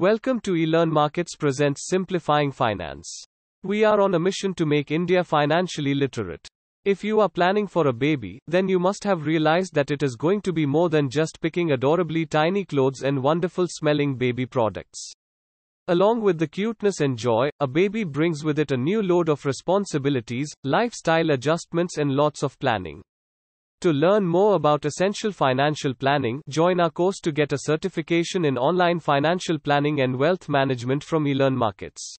Welcome to eLearn Markets presents Simplifying Finance. We are on a mission to make India financially literate. If you are planning for a baby, then you must have realized that it is going to be more than just picking adorably tiny clothes and wonderful smelling baby products. Along with the cuteness and joy, a baby brings with it a new load of responsibilities, lifestyle adjustments, and lots of planning. To learn more about essential financial planning, join our course to get a certification in online financial planning and wealth management from eLearn Markets.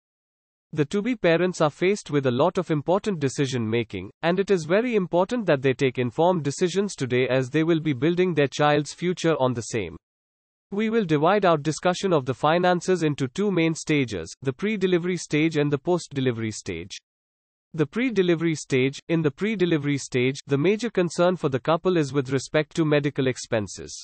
The to be parents are faced with a lot of important decision making, and it is very important that they take informed decisions today as they will be building their child's future on the same. We will divide our discussion of the finances into two main stages the pre delivery stage and the post delivery stage. The pre-delivery stage, in the pre-delivery stage, the major concern for the couple is with respect to medical expenses.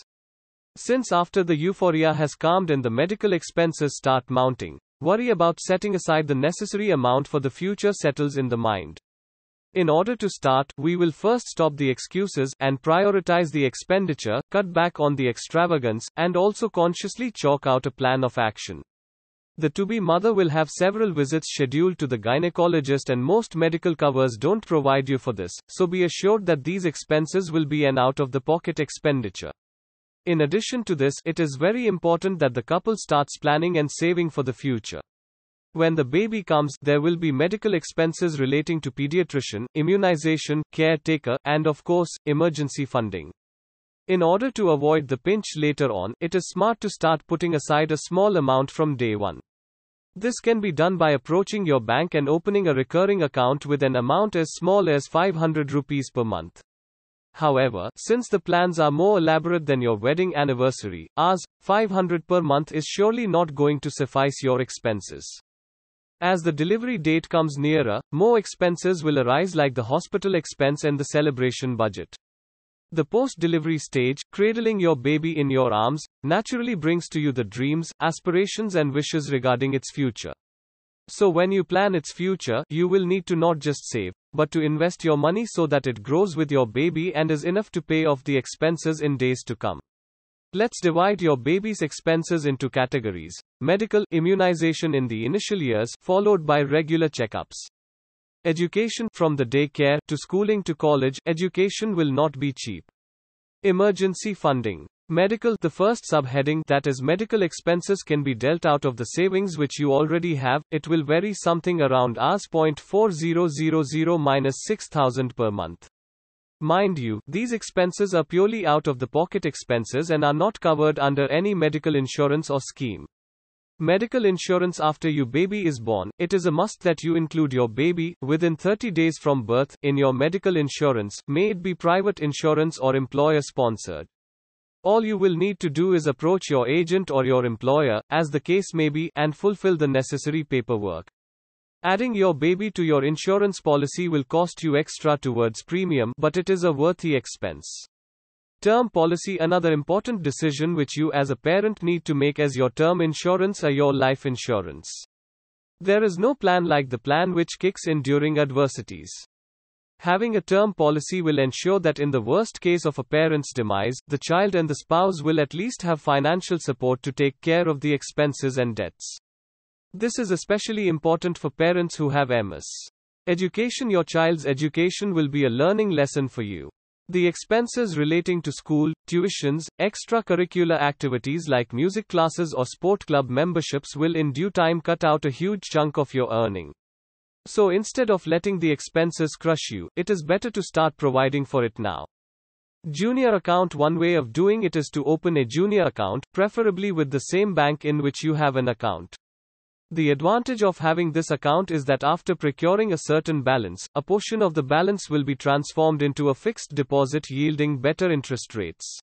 Since after the euphoria has calmed and the medical expenses start mounting, worry about setting aside the necessary amount for the future settles in the mind. In order to start, we will first stop the excuses and prioritize the expenditure, cut back on the extravagance, and also consciously chalk out a plan of action. The to be mother will have several visits scheduled to the gynecologist, and most medical covers don't provide you for this, so be assured that these expenses will be an out of the pocket expenditure. In addition to this, it is very important that the couple starts planning and saving for the future. When the baby comes, there will be medical expenses relating to pediatrician, immunization, caretaker, and of course, emergency funding. In order to avoid the pinch later on, it is smart to start putting aside a small amount from day one. This can be done by approaching your bank and opening a recurring account with an amount as small as 500 rupees per month. However, since the plans are more elaborate than your wedding anniversary, ours, 500 per month is surely not going to suffice your expenses. As the delivery date comes nearer, more expenses will arise like the hospital expense and the celebration budget. The post-delivery stage, cradling your baby in your arms, naturally brings to you the dreams, aspirations and wishes regarding its future. So when you plan its future, you will need to not just save, but to invest your money so that it grows with your baby and is enough to pay off the expenses in days to come. Let's divide your baby's expenses into categories. Medical, immunization in the initial years, followed by regular checkups. Education from the daycare to schooling to college, education will not be cheap. Emergency funding. Medical, the first subheading, that is medical expenses can be dealt out of the savings which you already have. It will vary something around Rs.4000 minus 6000 per month. Mind you, these expenses are purely out of the pocket expenses and are not covered under any medical insurance or scheme. Medical insurance after your baby is born. It is a must that you include your baby, within 30 days from birth, in your medical insurance, may it be private insurance or employer sponsored. All you will need to do is approach your agent or your employer, as the case may be, and fulfill the necessary paperwork. Adding your baby to your insurance policy will cost you extra towards premium, but it is a worthy expense. Term policy Another important decision which you as a parent need to make as your term insurance or your life insurance. There is no plan like the plan which kicks in during adversities. Having a term policy will ensure that in the worst case of a parent's demise, the child and the spouse will at least have financial support to take care of the expenses and debts. This is especially important for parents who have MS. Education Your child's education will be a learning lesson for you. The expenses relating to school, tuitions, extracurricular activities like music classes or sport club memberships will in due time cut out a huge chunk of your earning. So instead of letting the expenses crush you, it is better to start providing for it now. Junior account One way of doing it is to open a junior account, preferably with the same bank in which you have an account. The advantage of having this account is that after procuring a certain balance, a portion of the balance will be transformed into a fixed deposit yielding better interest rates.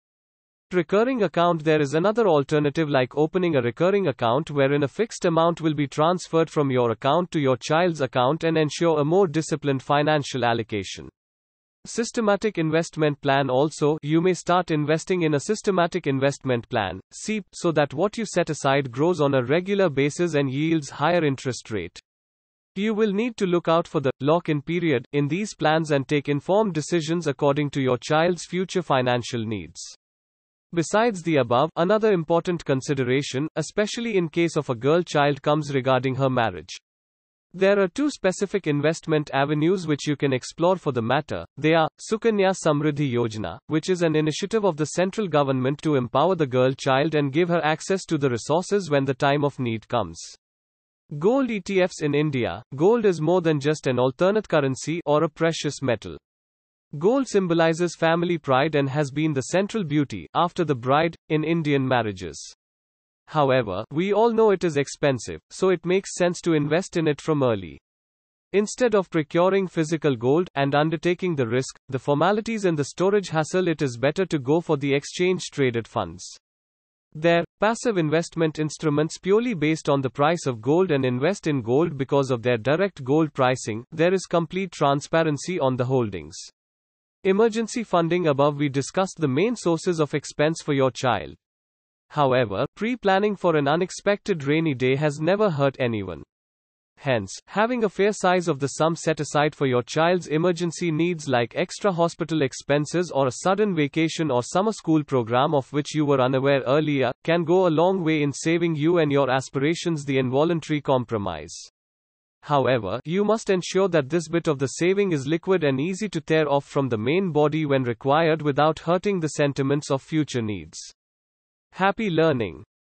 Recurring account There is another alternative like opening a recurring account wherein a fixed amount will be transferred from your account to your child's account and ensure a more disciplined financial allocation. Systematic investment plan also, you may start investing in a systematic investment plan, SIP, so that what you set aside grows on a regular basis and yields higher interest rate. You will need to look out for the lock-in period in these plans and take informed decisions according to your child's future financial needs. Besides the above, another important consideration, especially in case of a girl child comes regarding her marriage. There are two specific investment avenues which you can explore for the matter. They are Sukanya Samriddhi Yojana, which is an initiative of the central government to empower the girl child and give her access to the resources when the time of need comes. Gold ETFs in India. Gold is more than just an alternate currency or a precious metal. Gold symbolizes family pride and has been the central beauty, after the bride, in Indian marriages. However, we all know it is expensive, so it makes sense to invest in it from early. Instead of procuring physical gold and undertaking the risk, the formalities and the storage hassle, it is better to go for the exchange traded funds. Their passive investment instruments purely based on the price of gold and invest in gold because of their direct gold pricing, there is complete transparency on the holdings. Emergency funding above we discussed the main sources of expense for your child. However, pre-planning for an unexpected rainy day has never hurt anyone. Hence, having a fair size of the sum set aside for your child's emergency needs like extra hospital expenses or a sudden vacation or summer school program of which you were unaware earlier, can go a long way in saving you and your aspirations the involuntary compromise. However, you must ensure that this bit of the saving is liquid and easy to tear off from the main body when required without hurting the sentiments of future needs. Happy learning.